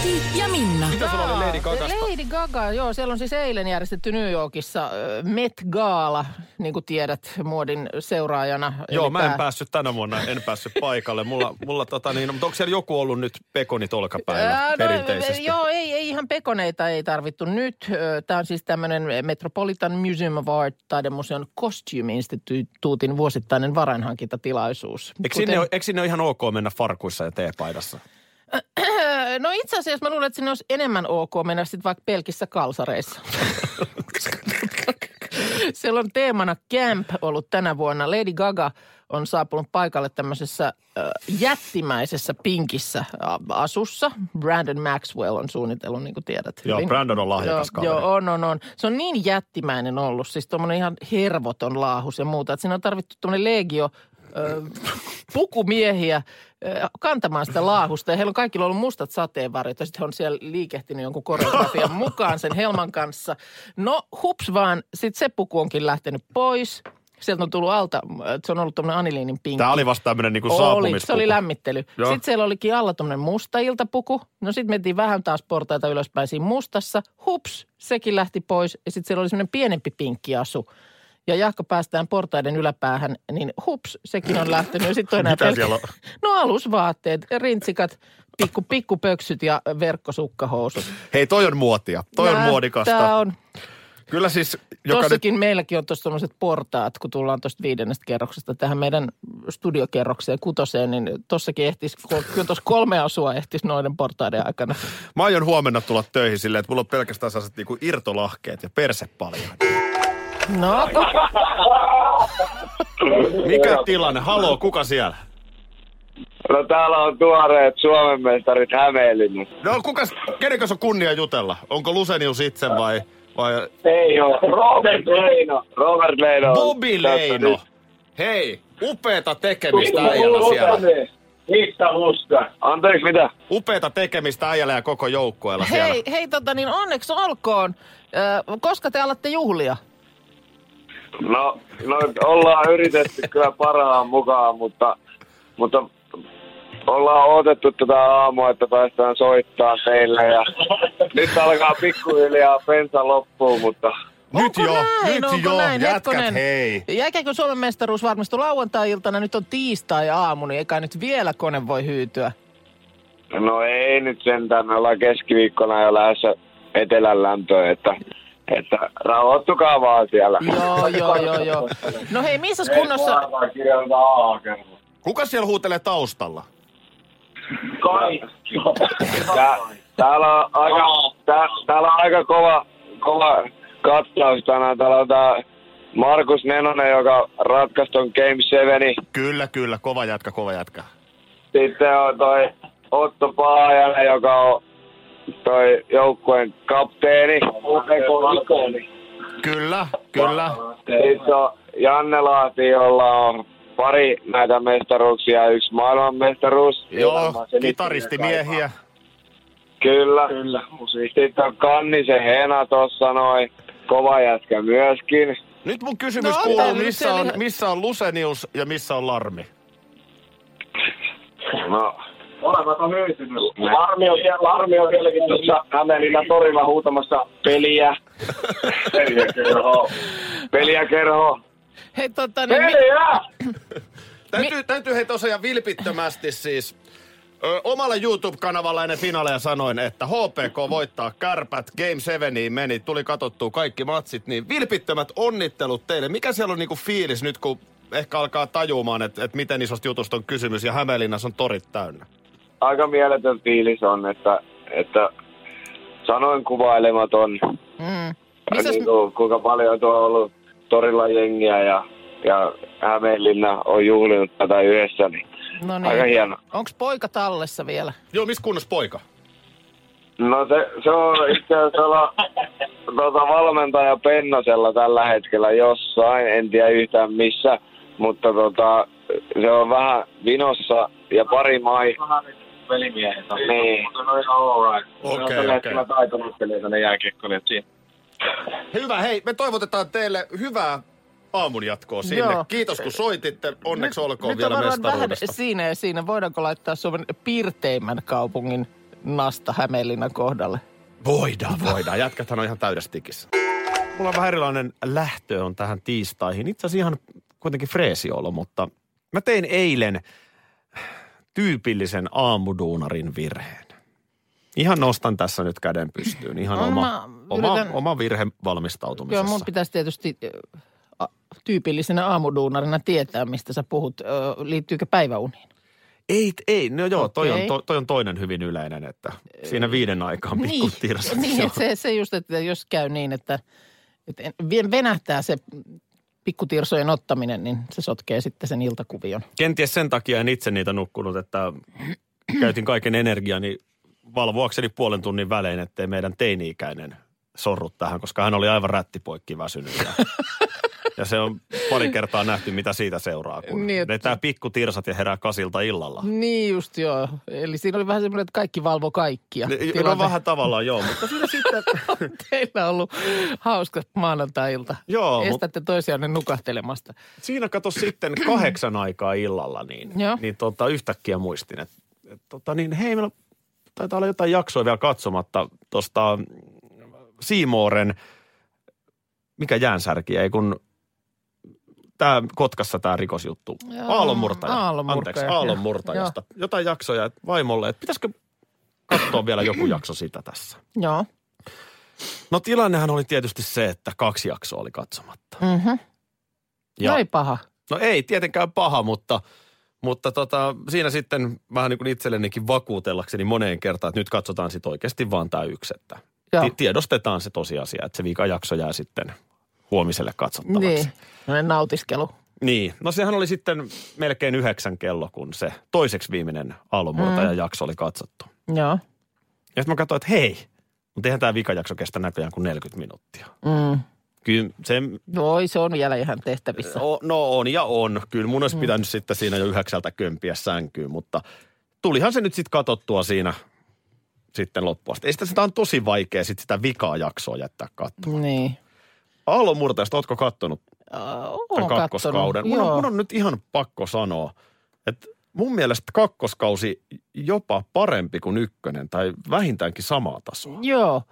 Ati ja Minna. Mitä sulla oli Lady Gagasta? Lady Gaga, joo, siellä on siis eilen järjestetty New Yorkissa Met Gala, niin kuin tiedät muodin seuraajana. Joo, Eli mä en päässyt tänä vuonna, en päässyt paikalle. Mulla, mulla tota niin, mutta onko siellä joku ollut nyt pekonit olkapäivä Ää, perinteisesti? No, joo, ei, ei ihan pekoneita ei tarvittu nyt. Tämä on siis tämmöinen Metropolitan Museum of Art taidemuseon Costume Instituutin vuosittainen varainhankintatilaisuus. Eikö sinne, ole, eikö sinne ole ihan ok mennä farkuissa ja teepaidassa? No itse asiassa mä luulen, että sinne olisi enemmän ok mennä sitten vaikka pelkissä kalsareissa. Siellä on teemana Camp ollut tänä vuonna. Lady Gaga on saapunut paikalle tämmöisessä äh, jättimäisessä pinkissä äh, asussa. Brandon Maxwell on suunnitellut, niin kuin tiedät Joo, hyvin. Brandon on lahjakas joo, kaveri. joo, on, on, on. Se on niin jättimäinen ollut, siis tuommoinen ihan hervoton laahus ja muuta. Että siinä on tarvittu tuommoinen legio ö, pukumiehiä kantamaan sitä laahusta. Ja heillä on kaikilla ollut mustat sateenvarjot ja sitten he on siellä liikehtinyt jonkun koreografian mukaan sen helman kanssa. No hups vaan, sitten se puku onkin lähtenyt pois. Sieltä on tullut alta, se on ollut tuommoinen aniliinin pinkki. Tämä oli vasta tämmöinen niin Oli, se oli lämmittely. Joo. Sitten siellä olikin alla tuommoinen musta iltapuku. No sitten mentiin vähän taas portaita ylöspäin siinä mustassa. Hups, sekin lähti pois. Ja sitten siellä oli semmoinen pienempi pinkkiasu. Ja jahka päästään portaiden yläpäähän, niin hups, sekin on lähtenyt. Sitten on enää Mitä siellä on? No alusvaatteet, rintsikat, pikku, pikkupöksyt ja verkkosukkahousut. Hei, toi on muotia. Toi on Nää- muodikasta. Tää on. Kyllä siis, joka nyt... Tossakin meilläkin on tuossa tämmöiset portaat, kun tullaan tuosta viidennestä kerroksesta tähän meidän studiokerrokseen kutoseen, niin tossakin ehtisi, kyllä tuossa kolme asua ehtisi noiden portaiden aikana. Mä aion huomenna tulla töihin silleen, että mulla on pelkästään sellaiset niinku irtolahkeet ja perse paljon. No, Mikä tilanne? Haloo, kuka siellä? No täällä on tuoreet Suomen mestarit Hämeenlinnassa. No kuka, kenen kanssa on kunnia jutella? Onko Lusenius itse vai, vai Ei oo. Robert Leino. Robert Leino. Bobby Leino? Hei, upeeta tekemistä äijällä siellä. Mistä musta? Anteeksi, mitä? Upeeta tekemistä äijällä ja koko joukkueella siellä. hei, hei tota niin onneksi olkoon. Ö, koska te alatte juhlia? No, no ollaan yritetty kyllä parhaan mukaan, mutta, mutta ollaan odotettu tätä aamua, että päästään soittaa teille. Ja nyt alkaa pikkuhiljaa pensa loppuun, mutta Nyt Onko jo, näin? nyt Onko jo, näin? jätkät Hetkonen. hei. Jäikäkö Suomen mestaruus varmistui lauantai-iltana? Nyt on tiistai-aamu, niin eikä nyt vielä kone voi hyytyä. no ei nyt sentään. Me ollaan keskiviikkona jo lähdössä etelän lämpöön, että, että rauhoittukaa vaan siellä. Joo, joo, joo, joo. No hei, missä kunnossa... Kuka siellä huutelee taustalla? Tää, täällä on aika, tää, täällä on aika kova, kova katsaus tänään. Täällä on tää Markus Nenonen, joka ratkaisi ton Game 7. Kyllä, kyllä, kova jätkä, kova jätkä. Sitten on toi Otto Paajanen, joka on toi joukkueen kapteeni. Kyllä, kyllä. Sitten on Janne Lahti, jolla on pari näitä mestaruuksia ja yksi maailmanmestaruus. Joo, kitaristimiehiä. Kyllä. Kyllä. Sitten on Kannisen Hena tossa noin. Kova jätkä myöskin. Nyt mun kysymys No, kuuluu, missä on, missä on Lusenius ja missä on Larmi? No. Molemmat on hyytynyt. Larmi on, siellä, Larmi on vieläkin tuossa Hämeenlinnan torilla huutamassa peliä. peliä kerho. Peliä kerho. Hei, tota niin... mi- Peliä! Täytyy, täytyy hei tosiaan vilpittömästi siis ö, omalla YouTube-kanavalla ennen finaaleja sanoin, että HPK voittaa kärpät, Game 7 meni, tuli katsottua kaikki matsit, niin vilpittömät onnittelut teille. Mikä siellä on niinku fiilis nyt, kun ehkä alkaa tajumaan, että, että miten isosta jutusta on kysymys ja Hämeenlinnassa on torit täynnä? Aika mieletön fiilis on, että, että sanoin kuvailematon, Mm. Missäs, niin kuin, kuinka paljon tuo on ollut torilla jengiä ja, ja Hämeenlinna on juhlinut tätä yhdessä, niin no aika niin. hieno. Onks poika tallessa vielä? Joo, missä kunnossa poika? No se, se on itse asiassa tuota, valmentaja Pennosella tällä hetkellä jossain, en tiedä yhtään missä, mutta tota, se on vähän vinossa ja pari mai... Velimiehet on. Niin. No ihan alright. Okei, ne on okei. kyllä taitonattelijoita ne jääkiekkoilijat siinä. Hyvä, hei, me toivotetaan teille hyvää aamun jatkoa sinne. Joo. Kiitos kun soititte. Onneksi olkoon nyt vielä on vähän mestaruudesta. siinä ja siinä. Voidaanko laittaa Suomen piirteimmän kaupungin nasta Hämeenlinnan kohdalle? Voidaan, voidaan. Jätkäthän on ihan täydessä tikissä. Mulla on vähän erilainen lähtö on tähän tiistaihin. Itse asiassa ihan kuitenkin freesi olo, mutta mä tein eilen tyypillisen aamuduunarin virheen. Ihan nostan tässä nyt käden pystyyn. Ihan No, oma, mä oma, yritän- oma virhe Joo, valmistautumisessa. mun pitäisi tietysti tyypillisenä aamuduunarina tietää, mistä sä puhut. Liittyykö päiväuniin? Ei, ei, no joo, toi, on, Okei. to, toi on toinen hyvin yleinen, että siinä viiden aikaan pikku Niin, niin Joo. että se, se just, että jos käy niin, että, että en- venähtää se pikkutirsojen ottaminen, niin se sotkee sitten sen iltakuvion. Kenties sen takia en itse niitä nukkunut, että käytin kaiken energiani valvoakseni puolen tunnin välein, ettei meidän teini-ikäinen sorru tähän, koska hän oli aivan rättipoikki väsynyt. Ja, ja se on pari kertaa nähty, mitä siitä seuraa, kun Niin, niin, että- vetää pikkutirsat ja herää kasilta illalla. Niin just joo. Eli siinä oli vähän semmoinen, että kaikki valvo kaikkia. No tilanne. vähän tavallaan joo, mutta siinä sitten... Teillä on ollut hauska maanantai-ilta. Joo, mut- Estätte toisianne nukahtelemasta. Siinä kato sitten kahdeksan aikaa illalla, niin, Joo. niin tota, yhtäkkiä muistin, että et, tota, niin hei, meillä taitaa olla jotain jaksoa vielä katsomatta tuosta Siimooren, mikä jäänsärki, ei kun tämä Kotkassa tämä rikosjuttu. Joo, Aallonmurtaja. aallonmurtaja, Anteeksi, joo. aallonmurtajasta. Jotain jaksoja vaimolle, että pitäisikö katsoa vielä joku jakso sitä tässä. Joo. No tilannehan oli tietysti se, että kaksi jaksoa oli katsomatta. Mm-hmm. Ja- No ei paha. No ei tietenkään paha, mutta, mutta tota, siinä sitten vähän niin kuin itsellenikin vakuutellakseni moneen kertaan, että nyt katsotaan sitten oikeasti vaan tämä yksi, että Joo. ti- tiedostetaan se tosiasia, että se viikon jakso jää sitten huomiselle katsottavaksi. Niin. Nautiskelu. Niin. No sehän oli sitten melkein yhdeksän kello, kun se toiseksi viimeinen aallonmurtajan mm. jakso oli katsottu. Joo. Ja sitten mä katsoin, että hei, mutta eihän tämä vikajakso kestä näköjään kuin 40 minuuttia. Mm. Kyllä se Voi, se on vielä ihan tehtävissä. O, no on ja on. Kyllä mun olisi pitänyt sitten siinä jo yhdeksältä kömpiä sänkyyn, mutta tulihan se nyt sitten katsottua siinä sitten loppuun. Ei sitä, sitä on tosi vaikea sitten sitä vikaa jaksoa jättää katsomaan. Niin. Aallon murteesta, ootko kattonut Uh, tämän kakkoskauden? kattonut. Mun on, mun on nyt ihan pakko sanoa, että mun mielestä kakkoskausi jopa parempi kuin ykkönen tai vähintäänkin samaa tasoa. Joo.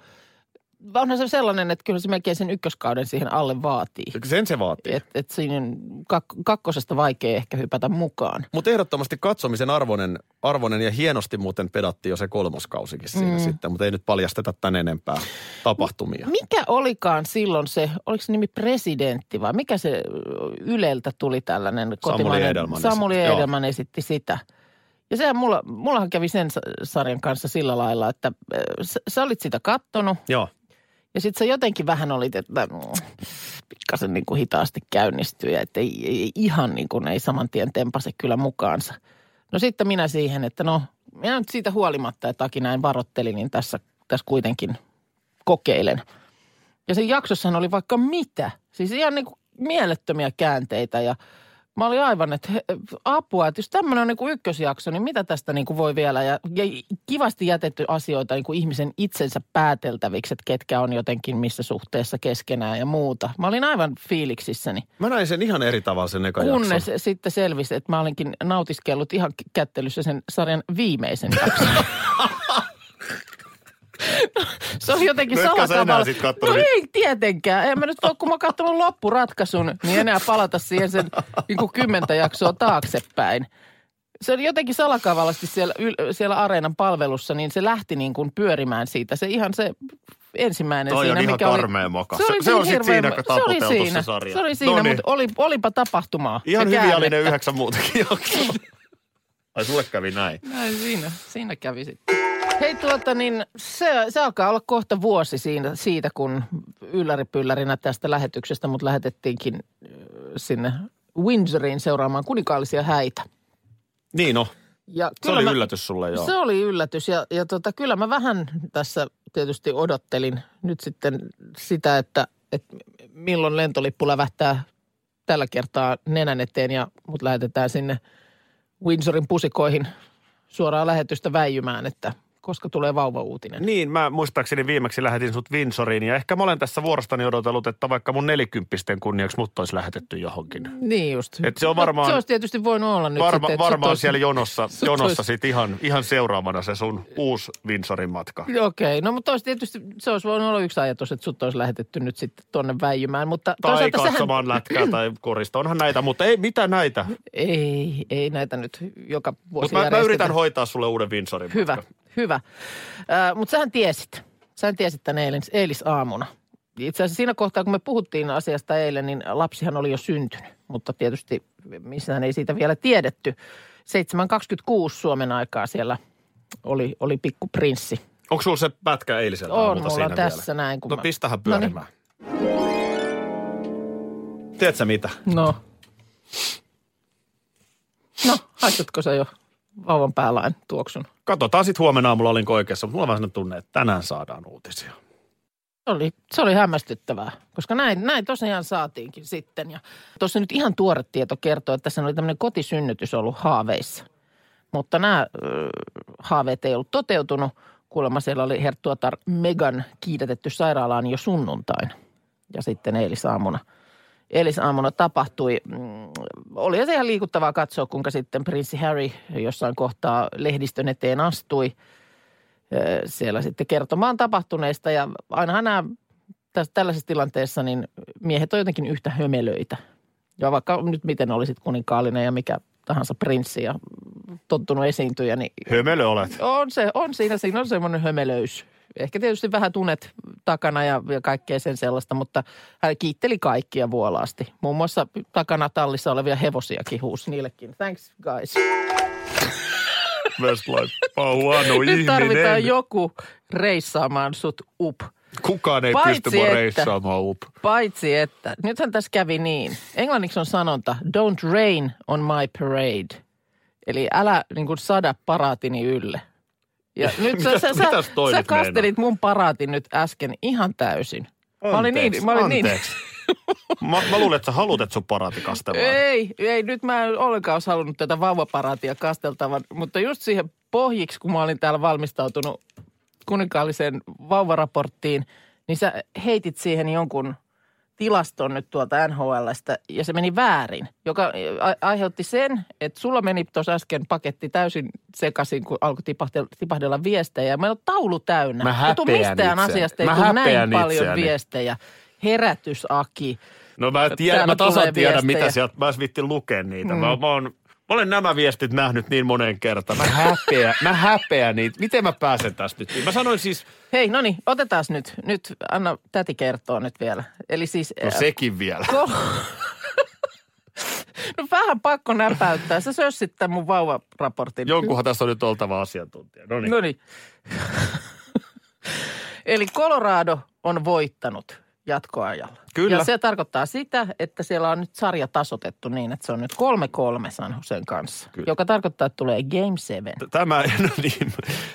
Onhan se sellainen, että kyllä se melkein sen ykköskauden siihen alle vaatii. Sen se vaatii. Että et siinä kak- kakkosesta vaikea ehkä hypätä mukaan. Mutta ehdottomasti katsomisen arvoinen, arvoinen ja hienosti muuten pedatti jo se kolmoskausikin siinä mm. sitten, mutta ei nyt paljasteta tän enempää tapahtumia. Mikä olikaan silloin se, oliko se nimi presidentti vai mikä se Yleltä tuli tällainen kotimainen? Edelman Samuli esitti, joo. Edelman esitti sitä. Ja sehän mulla, mullahan kävi sen sa- sarjan kanssa sillä lailla, että äh, sä, sä olit sitä kattonut Joo. Ja sitten sä jotenkin vähän olit, että pikkasen niin kuin hitaasti käynnistyy ja että ei, ei, ihan niin kuin ei saman tien tempase kyllä mukaansa. No sitten minä siihen, että no minä nyt siitä huolimatta, että Aki näin varotteli, niin tässä, tässä kuitenkin kokeilen. Ja sen jaksossahan oli vaikka mitä. Siis ihan niin kuin mielettömiä käänteitä ja mä olin aivan, että he, apua, että jos tämmöinen on niin kuin ykkösjakso, niin mitä tästä niin kuin voi vielä? Ja, ja kivasti jätetty asioita niin kuin ihmisen itsensä pääteltäviksi, että ketkä on jotenkin missä suhteessa keskenään ja muuta. Mä olin aivan fiiliksissäni. Mä näin sen ihan eri tavalla sen eka Kunnes jakson. sitten selvisi, että mä olinkin nautiskellut ihan kättelyssä sen sarjan viimeisen jakson. Se on jotenkin No etkä sä enää salakavalla. No ei tietenkään. En mä nyt ole, kun mä oon katsonut loppuratkaisun, niin enää palata siihen sen niin kuin kymmentä jaksoa taaksepäin. Se oli jotenkin salakavallasti siellä, siellä areenan palvelussa, niin se lähti niin kuin pyörimään siitä. Se ihan se ensimmäinen Toi on siinä, ihan mikä oli... karmea moka. Se, oli Se- se on niin sit siinä se, oli se siinä. sarja. Se oli siinä, Noniin. mutta oli, olipa tapahtumaa. Ihan hyviä oli ne yhdeksän muutakin jaksoa. Ai sulle kävi näin. Näin siinä, siinä kävi sitten. Hei tuota niin, se, se alkaa olla kohta vuosi siinä, siitä, kun ylläripyllärinä tästä lähetyksestä mut lähetettiinkin sinne Windsoriin seuraamaan kuninkaallisia häitä. Niin no, Ja se oli yllätys sulle joo. Se oli yllätys ja, ja tota, kyllä mä vähän tässä tietysti odottelin nyt sitten sitä, että, että milloin lentolippu lävähtää tällä kertaa nenän eteen ja mut lähetetään sinne Windsorin pusikoihin suoraan lähetystä väijymään, että koska tulee vauva-uutinen. Niin, mä muistaakseni viimeksi lähetin sut Windsoriin ja ehkä mä olen tässä vuorostani odotellut, että vaikka mun nelikymppisten kunniaksi mut olisi lähetetty johonkin. Niin just. Et se on varmaan- No, se olisi tietysti voinut olla nyt Varma, sitten, varmaan olisi- siellä jonossa, jonossa olisi- sit ihan, ihan seuraavana se sun uusi Windsorin matka. Okei, no mutta olisi tietysti, se olisi voinut olla yksi ajatus, että sut olisi lähetetty nyt sitten tonne väijymään, mutta Tai katsomaan lätkää tai korista. Onhan näitä, mutta ei mitä näitä. Ei, ei näitä nyt joka vuosi Mutta mä, mä yritän hoitaa sulle uuden Windsorin Hyvä, matkan. Hyvä. Äh, mutta sähän tiesit, sähän tiesit tämän eilis, eilisaamuna. Itse asiassa siinä kohtaa, kun me puhuttiin asiasta eilen, niin lapsihan oli jo syntynyt. Mutta tietysti missään ei siitä vielä tiedetty. 7.26 Suomen aikaa siellä oli, oli pikku prinssi. Onko sulla se pätkä eiliseltä On aamulta siinä tässä vielä? näin, kun No mä- pistähän pyörimään. Tiedätkö mitä? No. No, haistatko sä jo vauvan päälain tuoksun? Katsotaan sitten huomenna aamulla olinko oikeassa, mutta mulla on vähän tunne, että tänään saadaan uutisia. Oli, se oli hämmästyttävää, koska näin, näin tosiaan saatiinkin sitten. Ja tuossa nyt ihan tuore tieto kertoo, että tässä oli tämmöinen kotisynnytys ollut haaveissa. Mutta nämä ö, haaveet ei ollut toteutunut. Kuulemma siellä oli herttuatar Megan kiidetetty sairaalaan jo sunnuntain. Ja sitten eilisaamuna, eilisaamuna tapahtui. Mm, oli se ihan liikuttavaa katsoa, kuinka sitten prinssi Harry jossain kohtaa lehdistön eteen astui – siellä sitten kertomaan tapahtuneista. Ja ainahan nämä tässä, tällaisessa tilanteessa niin miehet on jotenkin yhtä hömelöitä. Ja vaikka nyt miten olisit kuninkaallinen ja mikä tahansa prinssi ja tottunut esiintyjä, niin Hömelö olet. on, se, on siinä, siinä on semmoinen hömelöys. Ehkä tietysti vähän tunet takana ja, ja kaikkea sen sellaista, mutta hän kiitteli kaikkia vuolaasti. Muun muassa takana tallissa olevia hevosiakin huusi niillekin. Thanks guys. Westlife. Mä huono Nyt tarvitaan ihminen. joku reissaamaan sut up. Kukaan ei Paitsi pysty mua että- reissaamaan up. Paitsi että, nythän tässä kävi niin. Englanniksi on sanonta, don't rain on my parade. Eli älä niin kuin sada paraatini ylle. Ja nyt sä, sä, sä, sä nyt kastelit mun paraatin nyt äsken ihan täysin. Mä olin niin, mä olin niin. anteeksi. Mä, mä luulen, että sä haluat, että sun paraati kastellaan. Ei, ei, nyt mä en ollenkaan olisi halunnut tätä vauvaparaatia kasteltavan, mutta just siihen pohjiksi, kun mä olin täällä valmistautunut kuninkaalliseen vauvaraporttiin, niin sä heitit siihen jonkun tilaston nyt tuolta NHLstä ja se meni väärin, joka aiheutti sen, että sulla meni tuossa äsken paketti täysin sekaisin, kun alkoi tipahdella, tipahdella viestejä. Meillä on taulu täynnä. Mä häpeän mistään itseäni. asiasta, ei tule näin häpeän paljon itseäni. viestejä. Herätys, Aki. No mä, tiedän, mä tasan tiedän, viestejä. mitä sieltä, mä vittin lukea niitä. Mm. Mä, mä, oon, mä olen nämä viestit nähnyt niin moneen kertaan. Mä häpeän, mä häpeän niitä. Miten mä pääsen tästä nyt? Mä sanoin siis, Hei, no niin, otetaan nyt. Nyt anna täti kertoa nyt vielä. Eli siis... no sekin vielä. ko- no vähän pakko näpäyttää. Sä sössit tämän mun vauvaraportin. Jonkunhan tässä on nyt oltava asiantuntija. No niin. No niin. Eli Colorado on voittanut jatkoajalla. Kyllä. Ja se tarkoittaa sitä, että siellä on nyt sarja tasotettu niin, että se on nyt 3-3 San Joseen kanssa. Kyllä. Joka tarkoittaa, että tulee Game 7. Tämä, no niin,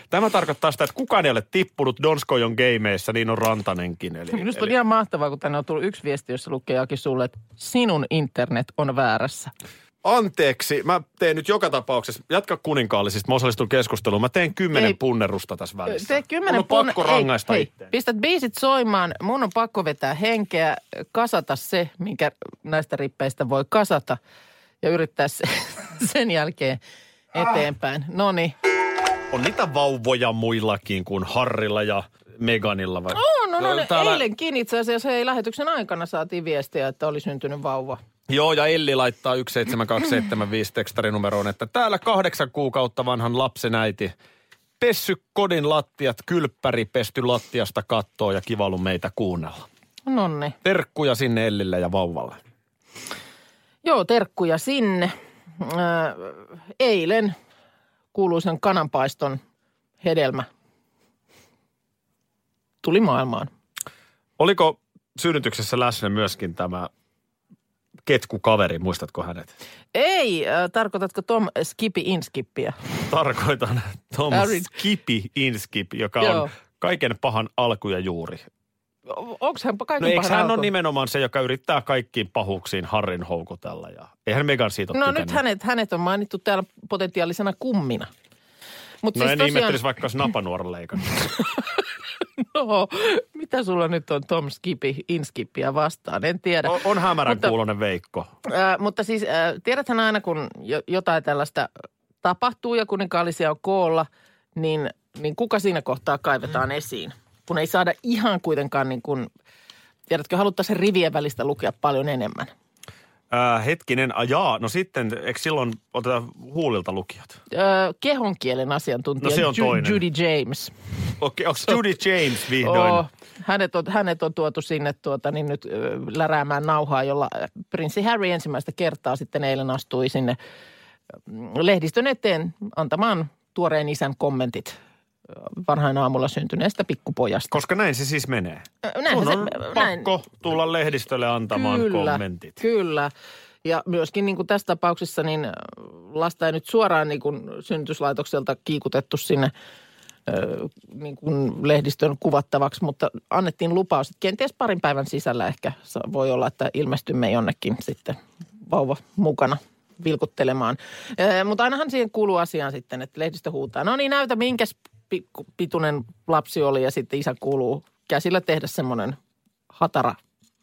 tämä tarkoittaa sitä, että kukaan ei ole tippunut Donskojon gameissa, niin on Rantanenkin. Eli, Minusta on eli, ihan mahtavaa, kun tänne on tullut yksi viesti, jossa lukee Aki sulle, että sinun internet on väärässä. Anteeksi, mä teen nyt joka tapauksessa, jatka kuninkaallisista, mä osallistun keskusteluun. Mä teen kymmenen Ei. punnerusta tässä välissä. Tee kymmenen Mun on pakko punne- rangaista hei, hei, pistät biisit soimaan. Mun on pakko vetää henkeä, kasata se, minkä näistä rippeistä voi kasata. Ja yrittää se, sen jälkeen eteenpäin. No niin. On niitä vauvoja muillakin kuin Harrilla ja Meganilla. Vai? No, no, no, no Täällä- eilenkin itse asiassa hei, lähetyksen aikana saatiin viestiä, että oli syntynyt vauva. Joo, ja Elli laittaa 17275 tekstarinumeroon, että täällä kahdeksan kuukautta vanhan lapsen äiti pessy kodin lattiat, kylppäri pesty lattiasta kattoo ja kivallu meitä kuunnella. Nonne. Terkkuja sinne Ellille ja vauvalle. Joo, terkkuja sinne. Äh, eilen kuuluisen kananpaiston hedelmä tuli maailmaan. Oliko synnytyksessä läsnä myöskin tämä ketkukaveri, muistatko hänet? Ei, äh, tarkoitatko Tom Skippy Inskippiä? Tarkoitan Tom. Skippy Inskip, joka Joo. on kaiken pahan alku ja juuri. Onko hän kaiken No eikö pahan hän alku? ole nimenomaan se, joka yrittää kaikkiin pahuuksiin Harrin houkutella ja eihän Megan siitä ole No tykännyt. nyt hänet, hänet on mainittu täällä potentiaalisena kummina. Mut No siis en tosiaan, ihmettelisi vaikka olisi napanuoran leikannut. no, mitä sulla nyt on Tom Skipi, Inskippiä vastaan, en tiedä. On, on hämärän Mutta- kuulonen Veikko. Äh, mutta siis äh, tiedäthän aina, kun jo, jotain tällaista tapahtuu ja kuninkaallisia on koolla, niin, niin kuka siinä kohtaa kaivetaan esiin? Kun ei saada ihan kuitenkaan niin kuin, tiedätkö, haluttaisiin rivien välistä lukea paljon enemmän. Äh, hetkinen, ajaa, no sitten, eikö silloin oteta huulilta lukijat? Äh, kehonkielen asiantuntija No se on Ju- toinen. Judy James. Okei, onko Judy James vihdoin? Oo, hänet, on, hänet on tuotu sinne tuota, niin nyt ö, läräämään nauhaa, jolla prinssi Harry ensimmäistä kertaa sitten eilen astui sinne mm, lehdistön eteen antamaan tuoreen isän kommentit varhain aamulla syntyneestä pikkupojasta. Koska näin se siis menee. Ö, näinhän Sun on se- pakko tulla lehdistölle antamaan kyllä, kommentit. Kyllä. Ja myöskin niin kuin tässä tapauksessa niin lasta ei nyt suoraan niin kuin synnytyslaitokselta kiikutettu sinne niin kuin lehdistön kuvattavaksi, mutta annettiin lupaus, että kenties parin päivän sisällä ehkä voi olla, että ilmestymme jonnekin sitten vauva mukana vilkuttelemaan. Mutta ainahan siihen kuuluu asiaan sitten, että lehdistö huutaa, no niin näytä minkäs pituinen lapsi oli ja sitten isä kuuluu käsillä tehdä semmoinen hatara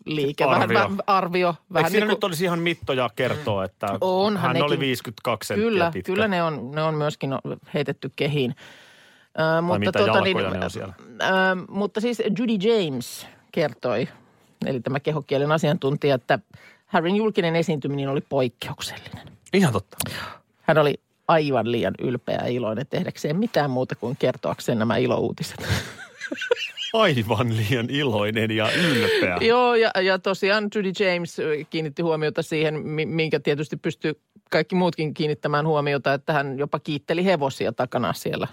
liike, Arvio. Vähän, vähän, arvio. Eikö Vähän siinä niin nyt olisi ihan mittoja kertoa, että Onhan hän nekin. oli 52 senttiä Kyllä, pitkä? kyllä ne on, ne on myöskin heitetty kehiin. Ö, mutta, mitä jalkoja ne on siellä? Ö, mutta siis Judy James kertoi, eli tämä kehokielen asiantuntija, että Harryn julkinen esiintyminen oli poikkeuksellinen. Ihan totta. Hän oli aivan liian ylpeä ja iloinen tehdäkseen mitään muuta kuin kertoakseen nämä ilouutiset. Aivan liian iloinen ja ylpeä. Joo, ja, ja tosiaan Judy James ö, kiinnitti huomiota siihen, mi- minkä tietysti pystyy kaikki muutkin kiinnittämään huomiota, että hän jopa kiitteli hevosia takana siellä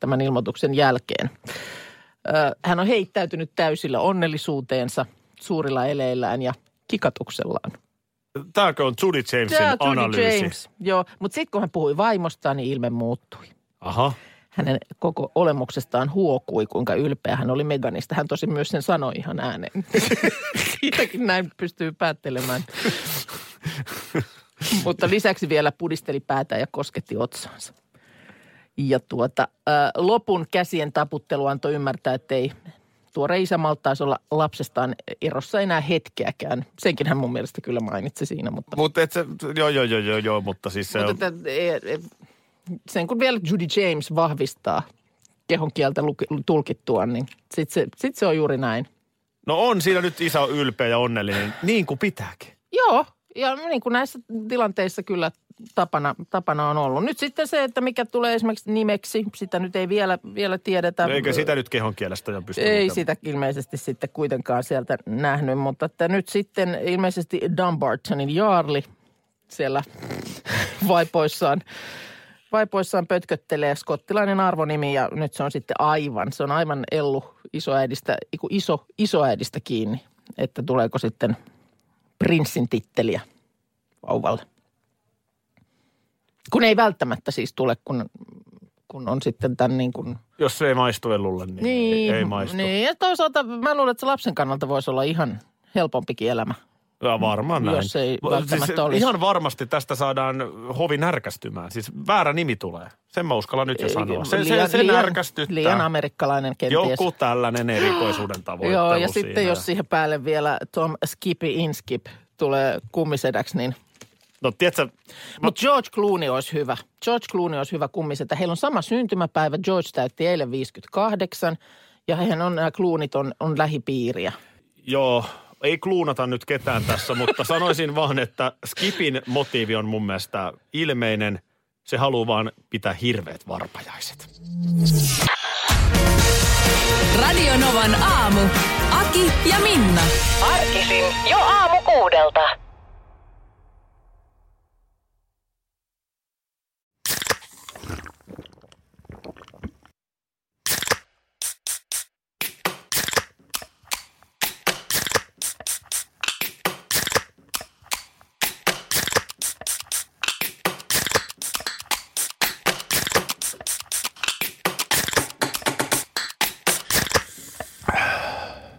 tämän ilmoituksen jälkeen. Ö, Hän on heittäytynyt täysillä onnellisuuteensa, suurilla eleillään ja kikatuksellaan. Tämäkö on Judy Jamesin Tämä Judy analyysi? James, joo. Mutta sitten kun hän puhui vaimostaan, niin ilme muuttui. Aha. Hänen koko olemuksestaan huokui, kuinka ylpeä hän oli Meganista. Hän tosi myös sen sanoi ihan ääneen. Siitäkin näin pystyy päättelemään. Mutta lisäksi vielä pudisteli päätä ja kosketti otsaansa. Ja tuota, lopun käsien taputtelu antoi ymmärtää, että ei tuore isä malttaisi olla lapsestaan erossa enää hetkeäkään. Senkin hän mun mielestä kyllä mainitsi siinä, mutta Mutta et se, joo, joo, joo, joo, joo, mutta siis se on, mutta että, e, e, sen kun vielä Judy James vahvistaa kehon kieltä luki- tulkittua, niin sitten se, sit se on juuri näin. no on siinä nyt isä on ylpeä ja onnellinen, niin kuin pitääkin. Joo, ja niin kuin näissä tilanteissa kyllä tapana, tapana on ollut. Nyt sitten se, että mikä tulee esimerkiksi nimeksi, sitä nyt ei vielä, vielä tiedetä. No eikö sitä nyt kehon kielestä jo pysty Ei lukemaan? sitä ilmeisesti sitten kuitenkaan sieltä nähnyt, mutta että nyt sitten ilmeisesti Dumbartonin Jaarli siellä vaipoissaan, vaipoissaan pötköttelee skottilainen arvonimi ja nyt se on sitten aivan, se on aivan Ellu isoäidistä, iso, isoäidistä kiinni, että tuleeko sitten prinssin titteliä vauvalle. Kun ei välttämättä siis tule, kun, kun on sitten tämän niin kuin Jos se ei maistu Ellulle, niin, niin, ei, ei maistu. Niin, ja toisaalta mä luulen, että se lapsen kannalta voisi olla ihan helpompikin elämä. Ja varmaan näin. Jos ei välttämättä olisi. Ihan varmasti tästä saadaan hovi närkästymään. Siis väärä nimi tulee. Sen mä uskallan nyt jo sanoa. Se, se, se närkästyttää. liian amerikkalainen kenties. Joku tällainen erikoisuuden tavoittelu Joo, ja siinä. sitten jos siihen päälle vielä Tom Skippy Inskip tulee kummisedäksi, niin... No tiedätkö, Mutta George Clooney olisi hyvä. George Clooney olisi hyvä kummisetä. Heillä on sama syntymäpäivä. George täytti eilen 58 ja hän on, nämä Clooneyt on, on lähipiiriä. joo, ei kluunata nyt ketään tässä, mutta sanoisin vaan, että Skipin motiivi on mun mielestä ilmeinen. Se haluaa vaan pitää hirveät varpajaiset. Radio Novan aamu. Aki ja Minna. Arkisin jo aamu kuudelta.